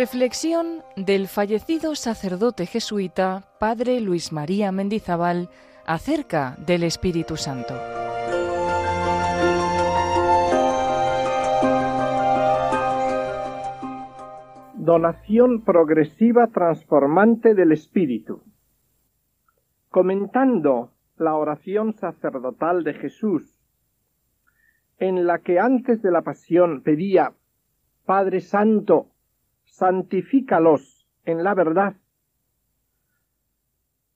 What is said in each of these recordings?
Reflexión del fallecido sacerdote jesuita Padre Luis María Mendizábal acerca del Espíritu Santo. Donación progresiva transformante del Espíritu. Comentando la oración sacerdotal de Jesús, en la que antes de la pasión pedía Padre Santo, santifícalos en la verdad,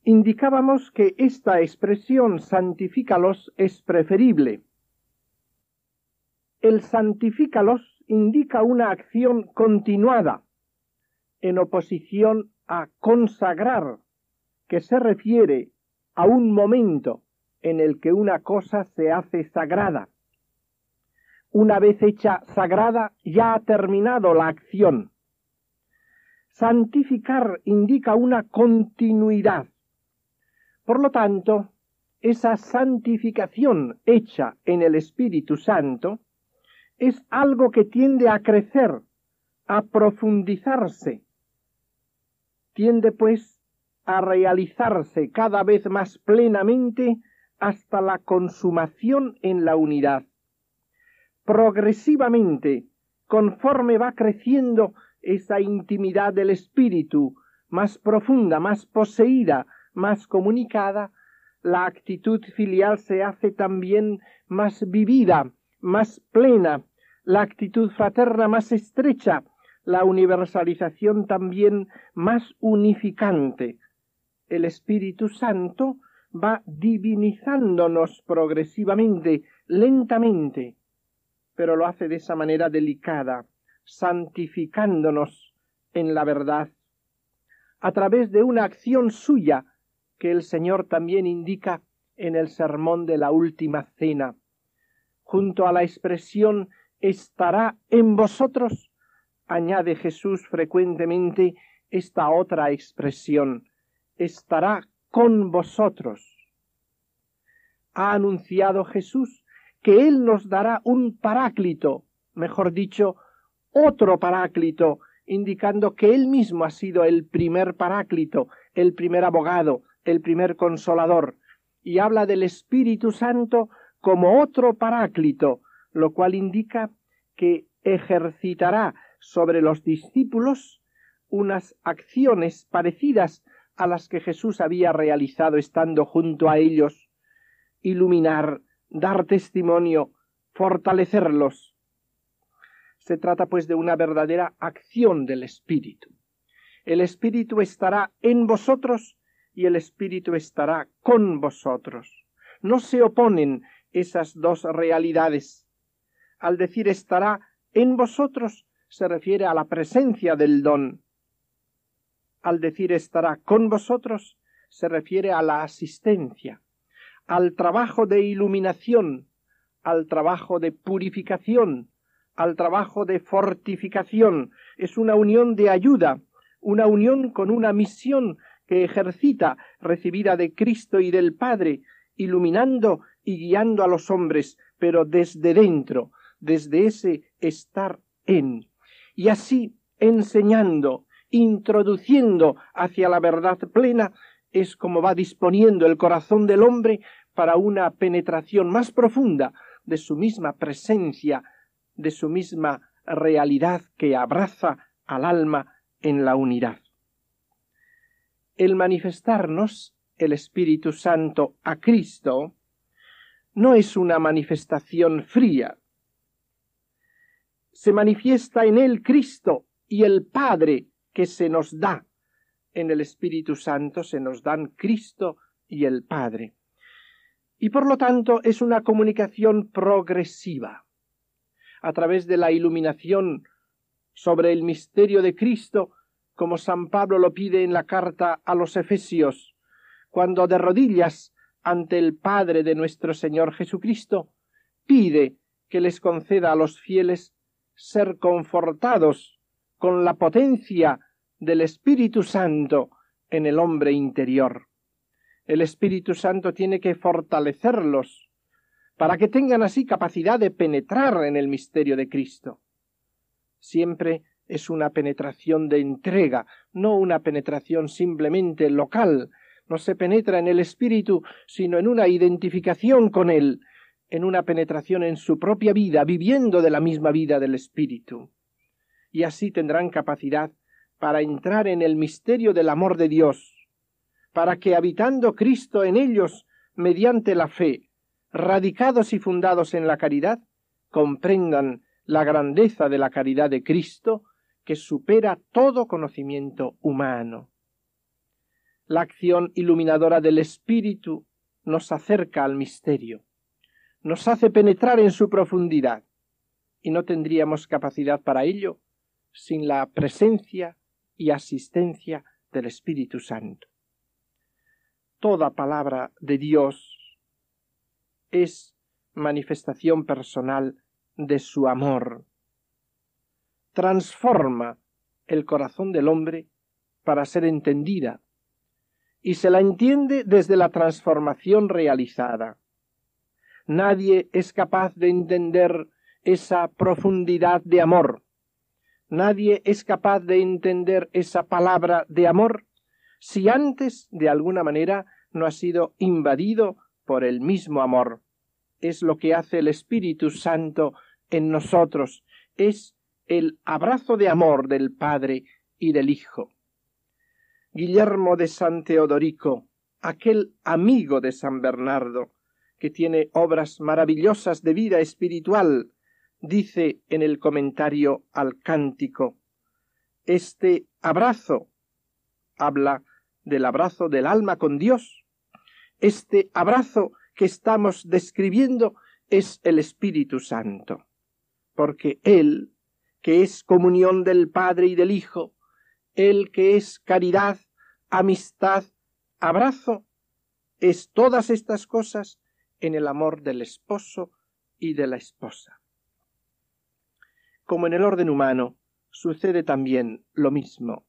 indicábamos que esta expresión santifícalos es preferible. El santifícalos indica una acción continuada, en oposición a consagrar, que se refiere a un momento en el que una cosa se hace sagrada. Una vez hecha sagrada, ya ha terminado la acción. Santificar indica una continuidad. Por lo tanto, esa santificación hecha en el Espíritu Santo es algo que tiende a crecer, a profundizarse. Tiende, pues, a realizarse cada vez más plenamente hasta la consumación en la unidad. Progresivamente, conforme va creciendo esa intimidad del espíritu más profunda, más poseída, más comunicada, la actitud filial se hace también más vivida, más plena, la actitud fraterna más estrecha, la universalización también más unificante. El Espíritu Santo va divinizándonos progresivamente, lentamente, pero lo hace de esa manera delicada, santificándonos en la verdad, a través de una acción suya que el Señor también indica en el sermón de la última cena. Junto a la expresión estará en vosotros, añade Jesús frecuentemente esta otra expresión, estará con vosotros. Ha anunciado Jesús que Él nos dará un paráclito, mejor dicho, otro paráclito, indicando que él mismo ha sido el primer paráclito, el primer abogado, el primer consolador, y habla del Espíritu Santo como otro paráclito, lo cual indica que ejercitará sobre los discípulos unas acciones parecidas a las que Jesús había realizado estando junto a ellos, iluminar, dar testimonio, fortalecerlos, se trata pues de una verdadera acción del Espíritu. El Espíritu estará en vosotros y el Espíritu estará con vosotros. No se oponen esas dos realidades. Al decir estará en vosotros se refiere a la presencia del don. Al decir estará con vosotros se refiere a la asistencia, al trabajo de iluminación, al trabajo de purificación, al trabajo de fortificación, es una unión de ayuda, una unión con una misión que ejercita recibida de Cristo y del Padre, iluminando y guiando a los hombres, pero desde dentro, desde ese estar en, y así enseñando, introduciendo hacia la verdad plena, es como va disponiendo el corazón del hombre para una penetración más profunda de su misma presencia de su misma realidad que abraza al alma en la unidad. El manifestarnos el Espíritu Santo a Cristo no es una manifestación fría. Se manifiesta en él Cristo y el Padre que se nos da. En el Espíritu Santo se nos dan Cristo y el Padre. Y por lo tanto es una comunicación progresiva a través de la iluminación sobre el misterio de Cristo, como San Pablo lo pide en la carta a los Efesios, cuando de rodillas ante el Padre de nuestro Señor Jesucristo, pide que les conceda a los fieles ser confortados con la potencia del Espíritu Santo en el hombre interior. El Espíritu Santo tiene que fortalecerlos, para que tengan así capacidad de penetrar en el misterio de Cristo. Siempre es una penetración de entrega, no una penetración simplemente local. No se penetra en el espíritu, sino en una identificación con él, en una penetración en su propia vida, viviendo de la misma vida del espíritu. Y así tendrán capacidad para entrar en el misterio del amor de Dios, para que habitando Cristo en ellos mediante la fe, radicados y fundados en la caridad, comprendan la grandeza de la caridad de Cristo que supera todo conocimiento humano. La acción iluminadora del Espíritu nos acerca al misterio, nos hace penetrar en su profundidad, y no tendríamos capacidad para ello sin la presencia y asistencia del Espíritu Santo. Toda palabra de Dios es manifestación personal de su amor, transforma el corazón del hombre para ser entendida, y se la entiende desde la transformación realizada. Nadie es capaz de entender esa profundidad de amor. Nadie es capaz de entender esa palabra de amor si antes, de alguna manera, no ha sido invadido por el mismo amor. Es lo que hace el Espíritu Santo en nosotros, es el abrazo de amor del Padre y del Hijo. Guillermo de San Teodorico, aquel amigo de San Bernardo, que tiene obras maravillosas de vida espiritual, dice en el comentario al cántico, este abrazo habla del abrazo del alma con Dios. Este abrazo que estamos describiendo es el Espíritu Santo, porque Él que es comunión del Padre y del Hijo, el que es caridad, amistad, abrazo, es todas estas cosas en el amor del esposo y de la esposa. Como en el orden humano, sucede también lo mismo.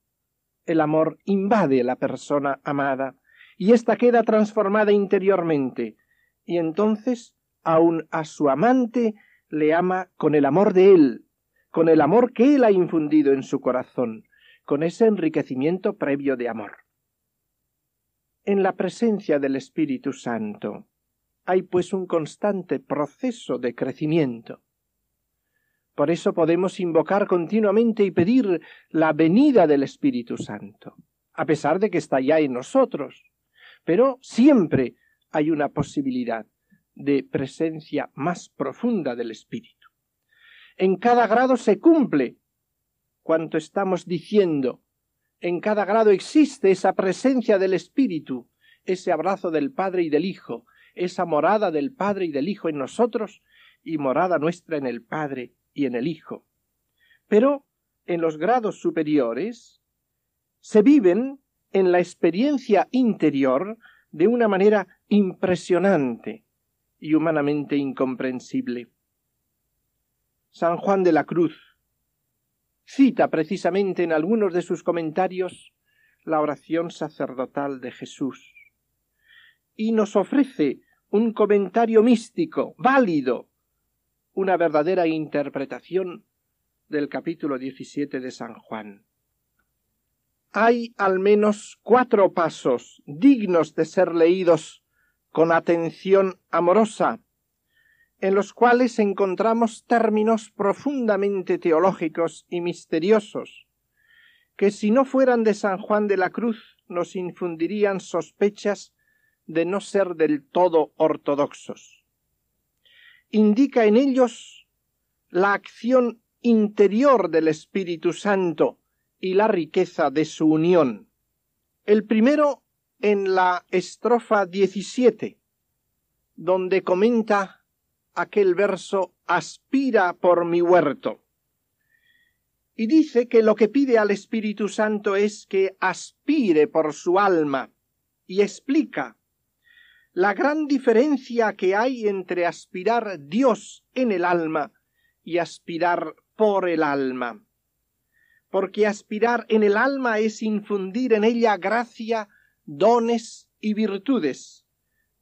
El amor invade la persona amada, y ésta queda transformada interiormente, y entonces aun a su amante le ama con el amor de él, con el amor que Él ha infundido en su corazón, con ese enriquecimiento previo de amor. En la presencia del Espíritu Santo hay pues un constante proceso de crecimiento. Por eso podemos invocar continuamente y pedir la venida del Espíritu Santo, a pesar de que está ya en nosotros. Pero siempre hay una posibilidad de presencia más profunda del Espíritu en cada grado se cumple cuanto estamos diciendo. En cada grado existe esa presencia del Espíritu, ese abrazo del Padre y del Hijo, esa morada del Padre y del Hijo en nosotros y morada nuestra en el Padre y en el Hijo. Pero en los grados superiores se viven en la experiencia interior de una manera impresionante y humanamente incomprensible. San Juan de la Cruz cita precisamente en algunos de sus comentarios la oración sacerdotal de Jesús y nos ofrece un comentario místico, válido, una verdadera interpretación del capítulo 17 de San Juan. Hay al menos cuatro pasos dignos de ser leídos con atención amorosa en los cuales encontramos términos profundamente teológicos y misteriosos, que si no fueran de San Juan de la Cruz nos infundirían sospechas de no ser del todo ortodoxos. Indica en ellos la acción interior del Espíritu Santo y la riqueza de su unión. El primero en la estrofa 17, donde comenta aquel verso aspira por mi huerto. Y dice que lo que pide al Espíritu Santo es que aspire por su alma y explica la gran diferencia que hay entre aspirar Dios en el alma y aspirar por el alma. Porque aspirar en el alma es infundir en ella gracia, dones y virtudes.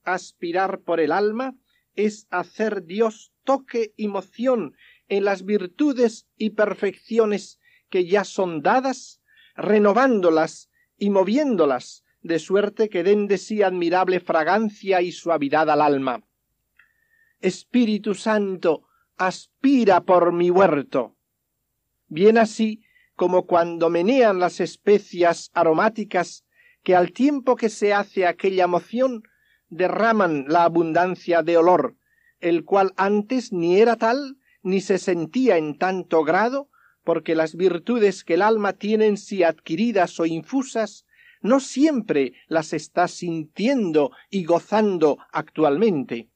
Aspirar por el alma es hacer Dios toque y moción en las virtudes y perfecciones que ya son dadas, renovándolas y moviéndolas, de suerte que den de sí admirable fragancia y suavidad al alma. Espíritu Santo, aspira por mi huerto. Bien así como cuando menean las especias aromáticas que al tiempo que se hace aquella moción derraman la abundancia de olor, el cual antes ni era tal ni se sentía en tanto grado, porque las virtudes que el alma tiene en sí adquiridas o infusas, no siempre las está sintiendo y gozando actualmente,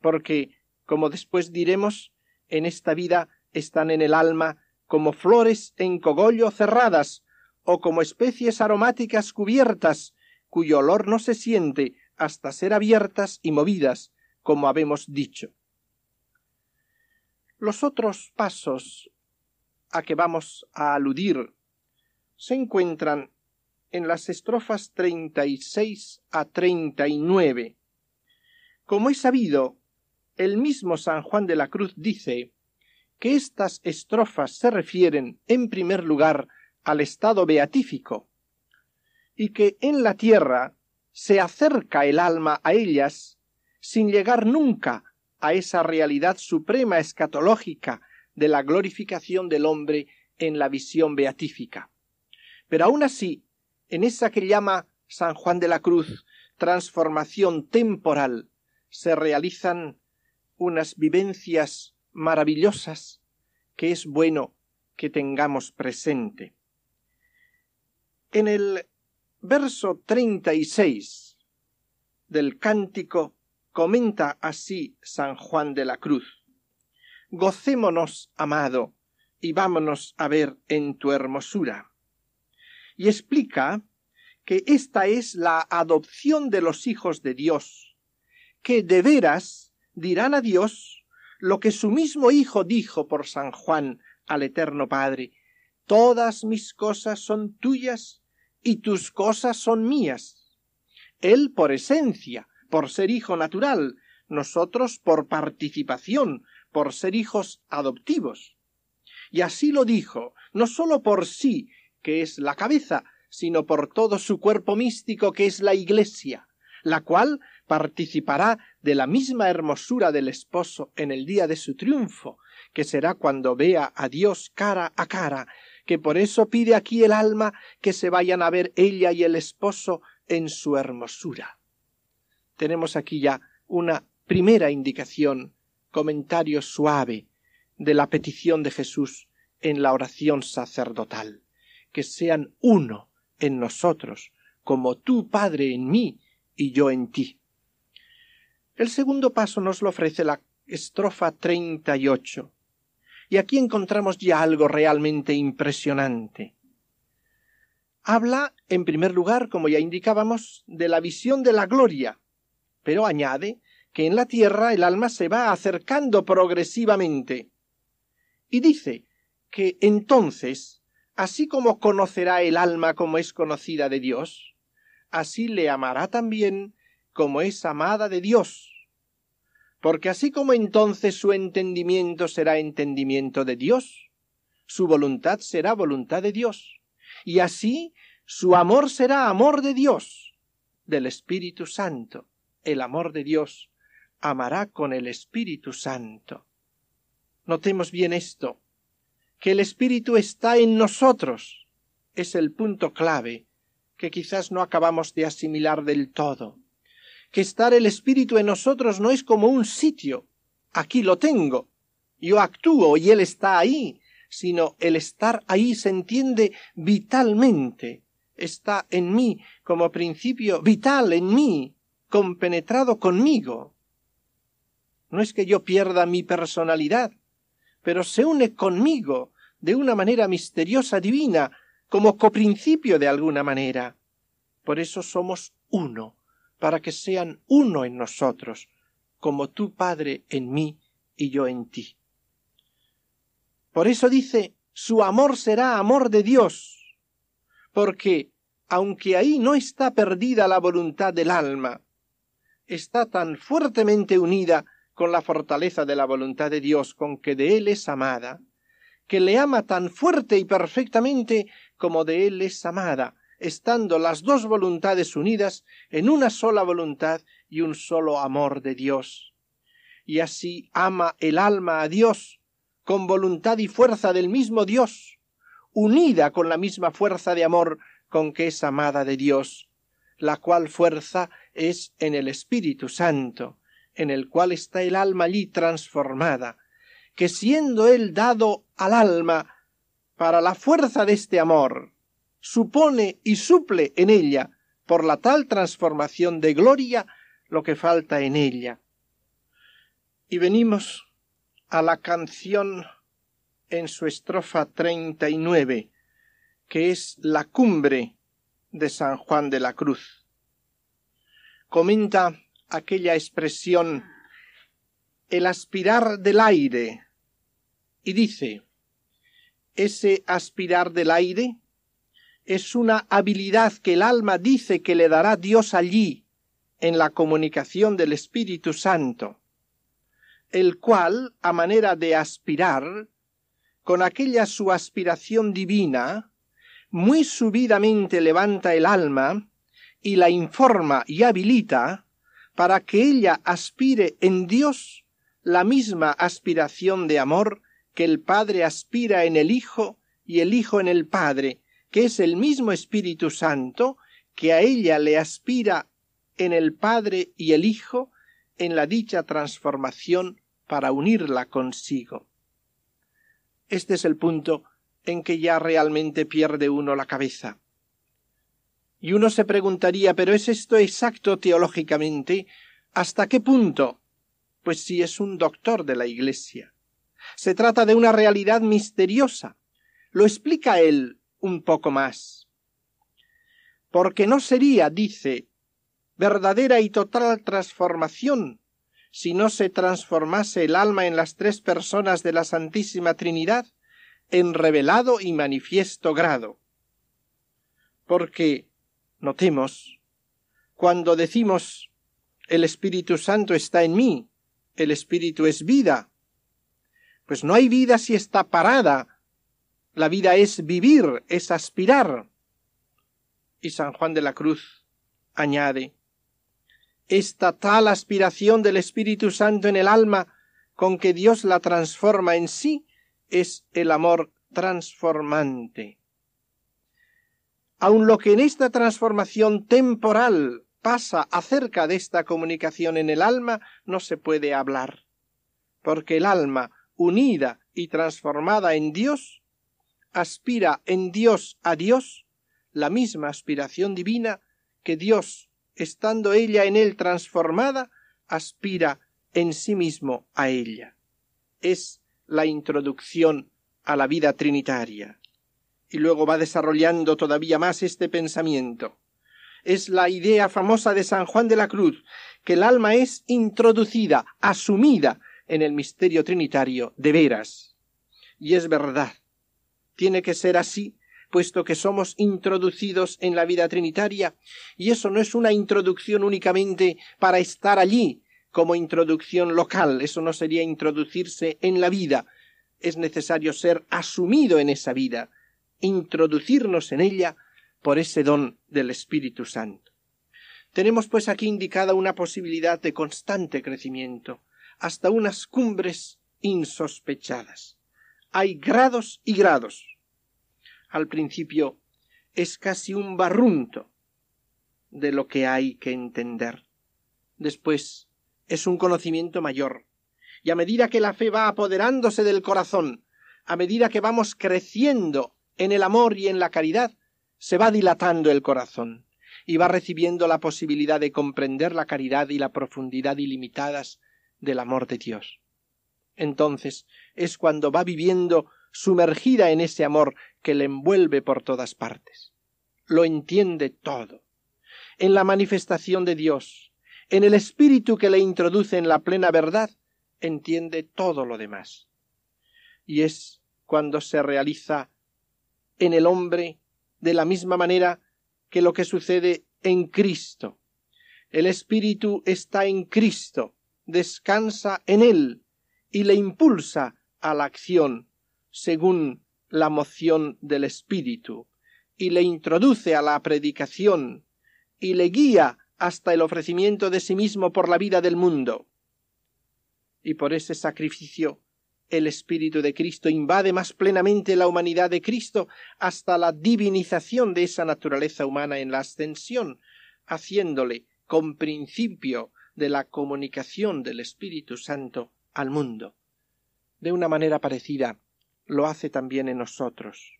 porque, como después diremos, en esta vida están en el alma como flores en cogollo cerradas, o como especies aromáticas cubiertas, cuyo olor no se siente hasta ser abiertas y movidas, como habemos dicho. Los otros pasos a que vamos a aludir se encuentran en las estrofas treinta y seis a treinta y nueve. Como es sabido, el mismo San Juan de la Cruz dice que estas estrofas se refieren, en primer lugar, al estado beatífico, y que en la tierra se acerca el alma a ellas sin llegar nunca a esa realidad suprema escatológica de la glorificación del hombre en la visión beatífica. Pero aun así, en esa que llama San Juan de la Cruz transformación temporal, se realizan unas vivencias maravillosas que es bueno que tengamos presente. En el verso treinta y seis del cántico comenta así San Juan de la Cruz. Gocémonos, amado, y vámonos a ver en tu hermosura. Y explica que esta es la adopción de los hijos de Dios, que de veras dirán a Dios lo que su mismo Hijo dijo por San Juan al Eterno Padre, Todas mis cosas son tuyas y tus cosas son mías. Él por esencia, por ser hijo natural, nosotros por participación, por ser hijos adoptivos. Y así lo dijo, no sólo por sí, que es la cabeza, sino por todo su cuerpo místico que es la Iglesia, la cual participará de la misma hermosura del esposo en el día de su triunfo, que será cuando vea a Dios cara a cara, que por eso pide aquí el alma que se vayan a ver ella y el esposo en su hermosura. Tenemos aquí ya una primera indicación, comentario suave de la petición de Jesús en la oración sacerdotal, que sean uno en nosotros, como tú, Padre, en mí y yo en ti. El segundo paso nos lo ofrece la estrofa treinta y ocho, y aquí encontramos ya algo realmente impresionante. Habla, en primer lugar, como ya indicábamos, de la visión de la gloria, pero añade que en la tierra el alma se va acercando progresivamente. Y dice que entonces, así como conocerá el alma como es conocida de Dios, así le amará también como es amada de Dios. Porque así como entonces su entendimiento será entendimiento de Dios, su voluntad será voluntad de Dios, y así su amor será amor de Dios, del Espíritu Santo el amor de Dios, amará con el Espíritu Santo. Notemos bien esto, que el Espíritu está en nosotros. Es el punto clave que quizás no acabamos de asimilar del todo. Que estar el Espíritu en nosotros no es como un sitio. Aquí lo tengo. Yo actúo y Él está ahí, sino el estar ahí se entiende vitalmente. Está en mí como principio vital en mí, compenetrado conmigo. No es que yo pierda mi personalidad, pero se une conmigo de una manera misteriosa divina, como coprincipio de alguna manera. Por eso somos uno, para que sean uno en nosotros, como tú, Padre, en mí y yo en ti. Por eso dice, su amor será amor de Dios, porque, aunque ahí no está perdida la voluntad del alma, está tan fuertemente unida con la fortaleza de la voluntad de Dios con que de Él es amada, que le ama tan fuerte y perfectamente como de Él es amada, estando las dos voluntades unidas en una sola voluntad y un solo amor de Dios. Y así ama el alma a Dios, con voluntad y fuerza del mismo Dios, unida con la misma fuerza de amor con que es amada de Dios, la cual fuerza es en el Espíritu Santo, en el cual está el alma allí transformada, que siendo él dado al alma para la fuerza de este amor, supone y suple en ella, por la tal transformación de gloria, lo que falta en ella. Y venimos a la canción en su estrofa treinta y nueve, que es la cumbre de San Juan de la Cruz. Comenta aquella expresión el aspirar del aire y dice ese aspirar del aire es una habilidad que el alma dice que le dará Dios allí en la comunicación del Espíritu Santo, el cual, a manera de aspirar, con aquella su aspiración divina, muy subidamente levanta el alma y la informa y habilita para que ella aspire en Dios la misma aspiración de amor que el Padre aspira en el Hijo y el Hijo en el Padre, que es el mismo Espíritu Santo que a ella le aspira en el Padre y el Hijo en la dicha transformación para unirla consigo. Este es el punto en que ya realmente pierde uno la cabeza. Y uno se preguntaría, ¿pero es esto exacto teológicamente? ¿Hasta qué punto? Pues si es un doctor de la Iglesia. Se trata de una realidad misteriosa. Lo explica él un poco más. Porque no sería, dice, verdadera y total transformación si no se transformase el alma en las tres personas de la Santísima Trinidad en revelado y manifiesto grado. Porque Notemos, cuando decimos el Espíritu Santo está en mí, el Espíritu es vida, pues no hay vida si está parada. La vida es vivir, es aspirar. Y San Juan de la Cruz añade, esta tal aspiración del Espíritu Santo en el alma con que Dios la transforma en sí es el amor transformante aun lo que en esta transformación temporal pasa acerca de esta comunicación en el alma no se puede hablar, porque el alma, unida y transformada en Dios, aspira en Dios a Dios la misma aspiración divina que Dios, estando ella en él transformada, aspira en sí mismo a ella. Es la introducción a la vida trinitaria y luego va desarrollando todavía más este pensamiento. Es la idea famosa de San Juan de la Cruz, que el alma es introducida, asumida en el misterio trinitario de veras. Y es verdad. Tiene que ser así, puesto que somos introducidos en la vida trinitaria, y eso no es una introducción únicamente para estar allí, como introducción local, eso no sería introducirse en la vida, es necesario ser asumido en esa vida, introducirnos en ella por ese don del Espíritu Santo. Tenemos pues aquí indicada una posibilidad de constante crecimiento, hasta unas cumbres insospechadas. Hay grados y grados. Al principio es casi un barrunto de lo que hay que entender. Después es un conocimiento mayor. Y a medida que la fe va apoderándose del corazón, a medida que vamos creciendo en el amor y en la caridad, se va dilatando el corazón y va recibiendo la posibilidad de comprender la caridad y la profundidad ilimitadas del amor de Dios. Entonces es cuando va viviendo sumergida en ese amor que le envuelve por todas partes. Lo entiende todo. En la manifestación de Dios, en el espíritu que le introduce en la plena verdad, entiende todo lo demás. Y es cuando se realiza en el hombre de la misma manera que lo que sucede en Cristo. El Espíritu está en Cristo descansa en él y le impulsa a la acción según la moción del espíritu y le introduce a la predicación y le guía hasta el ofrecimiento de sí mismo por la vida del mundo. Y por ese sacrificio el Espíritu de Cristo invade más plenamente la humanidad de Cristo hasta la divinización de esa naturaleza humana en la ascensión, haciéndole con principio de la comunicación del Espíritu Santo al mundo. De una manera parecida lo hace también en nosotros.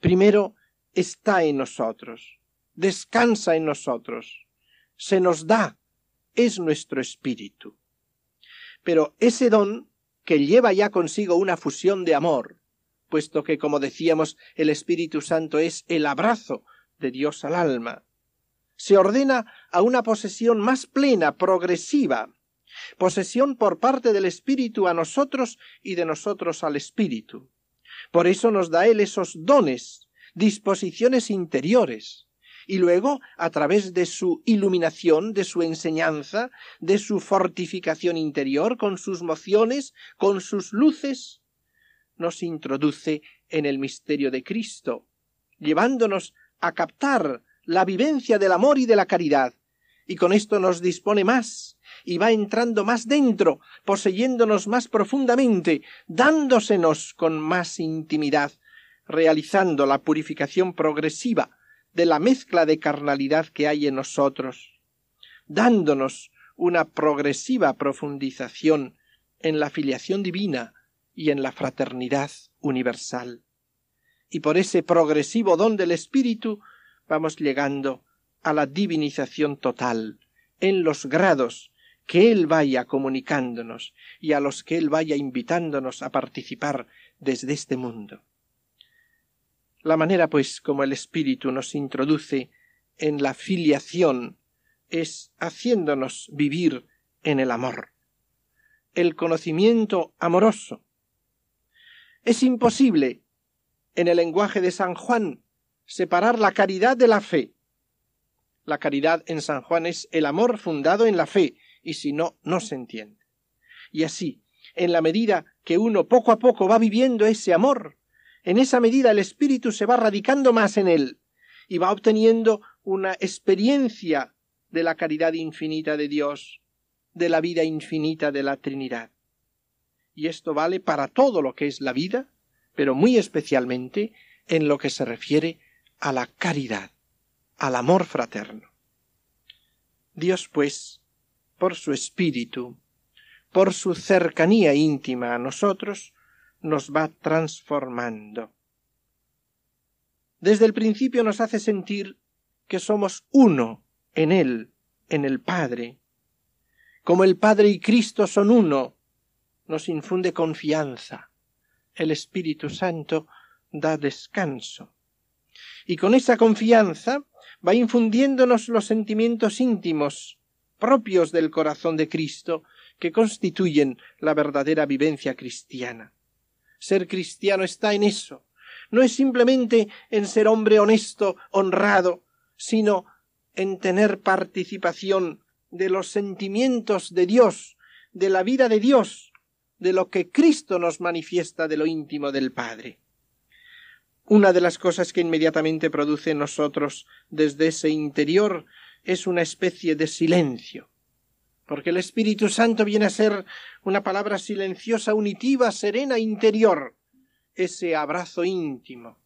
Primero está en nosotros, descansa en nosotros, se nos da, es nuestro espíritu. Pero ese don que lleva ya consigo una fusión de amor, puesto que, como decíamos, el Espíritu Santo es el abrazo de Dios al alma. Se ordena a una posesión más plena, progresiva, posesión por parte del Espíritu a nosotros y de nosotros al Espíritu. Por eso nos da Él esos dones, disposiciones interiores, y luego, a través de su iluminación, de su enseñanza, de su fortificación interior, con sus mociones, con sus luces, nos introduce en el misterio de Cristo, llevándonos a captar la vivencia del amor y de la caridad, y con esto nos dispone más, y va entrando más dentro, poseyéndonos más profundamente, dándosenos con más intimidad, realizando la purificación progresiva de la mezcla de carnalidad que hay en nosotros, dándonos una progresiva profundización en la filiación divina y en la fraternidad universal. Y por ese progresivo don del Espíritu vamos llegando a la divinización total, en los grados que Él vaya comunicándonos y a los que Él vaya invitándonos a participar desde este mundo. La manera, pues, como el Espíritu nos introduce en la filiación es haciéndonos vivir en el amor, el conocimiento amoroso. Es imposible, en el lenguaje de San Juan, separar la caridad de la fe. La caridad en San Juan es el amor fundado en la fe, y si no, no se entiende. Y así, en la medida que uno poco a poco va viviendo ese amor, en esa medida el espíritu se va radicando más en él y va obteniendo una experiencia de la caridad infinita de Dios, de la vida infinita de la Trinidad. Y esto vale para todo lo que es la vida, pero muy especialmente en lo que se refiere a la caridad, al amor fraterno. Dios, pues, por su espíritu, por su cercanía íntima a nosotros, nos va transformando. Desde el principio nos hace sentir que somos uno en Él, en el Padre. Como el Padre y Cristo son uno, nos infunde confianza. El Espíritu Santo da descanso. Y con esa confianza va infundiéndonos los sentimientos íntimos propios del corazón de Cristo que constituyen la verdadera vivencia cristiana. Ser cristiano está en eso. No es simplemente en ser hombre honesto, honrado, sino en tener participación de los sentimientos de Dios, de la vida de Dios, de lo que Cristo nos manifiesta de lo íntimo del Padre. Una de las cosas que inmediatamente produce en nosotros desde ese interior es una especie de silencio porque el Espíritu Santo viene a ser una palabra silenciosa, unitiva, serena, interior, ese abrazo íntimo,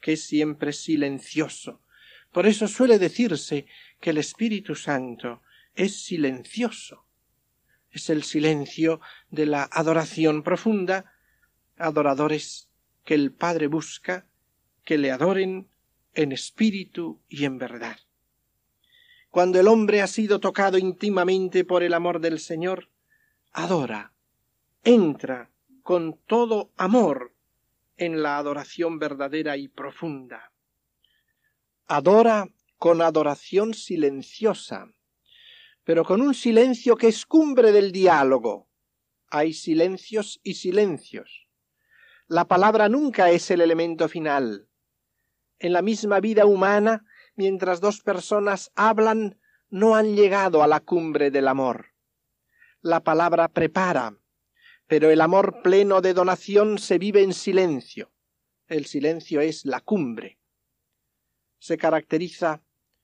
que es siempre silencioso. Por eso suele decirse que el Espíritu Santo es silencioso. Es el silencio de la adoración profunda, adoradores que el Padre busca, que le adoren en espíritu y en verdad cuando el hombre ha sido tocado íntimamente por el amor del Señor, adora, entra con todo amor en la adoración verdadera y profunda. Adora con adoración silenciosa, pero con un silencio que es cumbre del diálogo. Hay silencios y silencios. La palabra nunca es el elemento final. En la misma vida humana mientras dos personas hablan, no han llegado a la cumbre del amor. la palabra prepara, pero el amor pleno de donación se vive en silencio. El silencio es la cumbre. Se caracteriza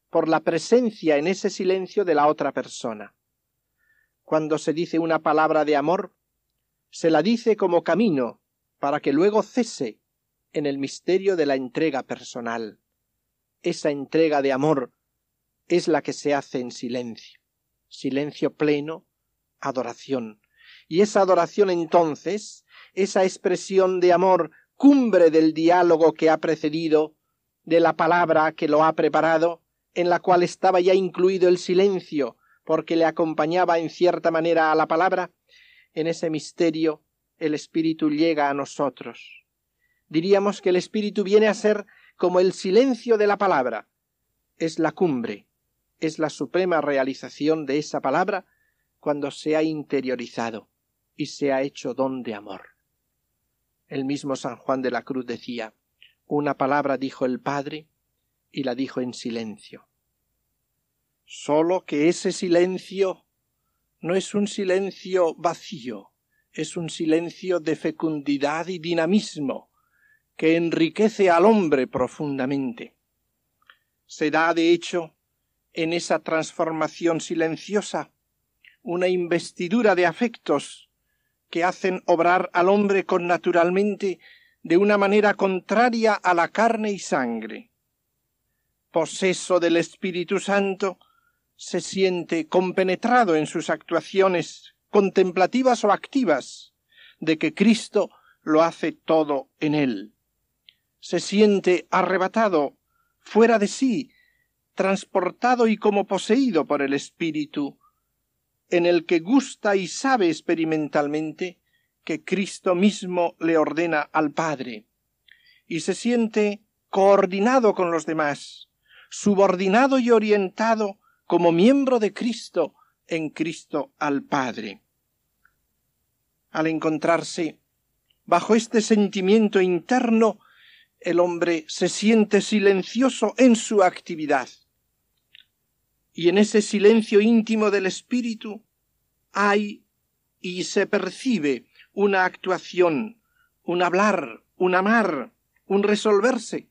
por la presencia en ese silencio de la otra persona. Cuando se dice una palabra de amor, se la dice como camino para que luego cese en el misterio de la entrega personal. Esa entrega de amor es la que se hace en silencio, silencio pleno, adoración. Y esa adoración entonces, esa expresión de amor, cumbre del diálogo que ha precedido, de la palabra que lo ha preparado, en la cual estaba ya incluido el silencio, porque le acompañaba en cierta manera a la palabra, en ese misterio el Espíritu llega a nosotros. Diríamos que el Espíritu viene a ser como el silencio de la palabra. Es la cumbre, es la suprema realización de esa palabra cuando se ha interiorizado y se ha hecho don de amor. El mismo San Juan de la Cruz decía una palabra dijo el Padre y la dijo en silencio. Solo que ese silencio no es un silencio vacío, es un silencio de fecundidad y dinamismo que enriquece al hombre profundamente. Se da, de hecho, en esa transformación silenciosa una investidura de afectos que hacen obrar al hombre con naturalmente de una manera contraria a la carne y sangre. Poseso del Espíritu Santo, se siente compenetrado en sus actuaciones contemplativas o activas de que Cristo lo hace todo en él. Se siente arrebatado, fuera de sí, transportado y como poseído por el Espíritu, en el que gusta y sabe experimentalmente que Cristo mismo le ordena al Padre, y se siente coordinado con los demás, subordinado y orientado como miembro de Cristo en Cristo al Padre. Al encontrarse bajo este sentimiento interno, el hombre se siente silencioso en su actividad. Y en ese silencio íntimo del espíritu hay y se percibe una actuación, un hablar, un amar, un resolverse,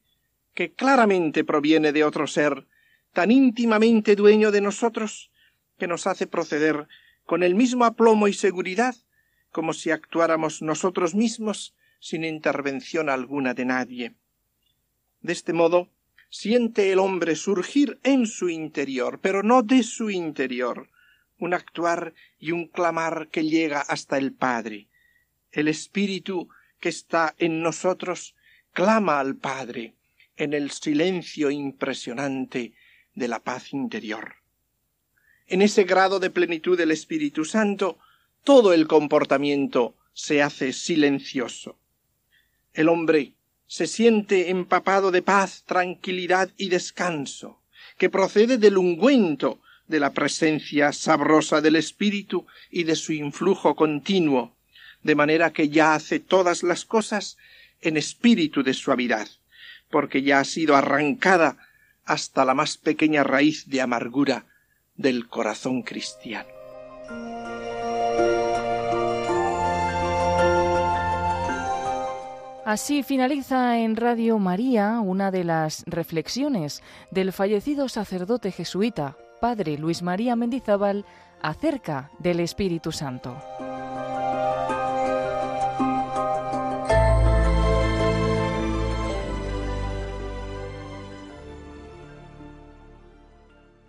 que claramente proviene de otro ser, tan íntimamente dueño de nosotros, que nos hace proceder con el mismo aplomo y seguridad como si actuáramos nosotros mismos sin intervención alguna de nadie. De este modo, siente el hombre surgir en su interior, pero no de su interior, un actuar y un clamar que llega hasta el Padre, el Espíritu que está en nosotros clama al Padre en el silencio impresionante de la paz interior. En ese grado de plenitud del Espíritu Santo, todo el comportamiento se hace silencioso. El hombre se siente empapado de paz, tranquilidad y descanso, que procede del ungüento de la presencia sabrosa del Espíritu y de su influjo continuo, de manera que ya hace todas las cosas en espíritu de suavidad, porque ya ha sido arrancada hasta la más pequeña raíz de amargura del corazón cristiano. Así finaliza en Radio María una de las reflexiones del fallecido sacerdote jesuita, padre Luis María Mendizábal, acerca del Espíritu Santo.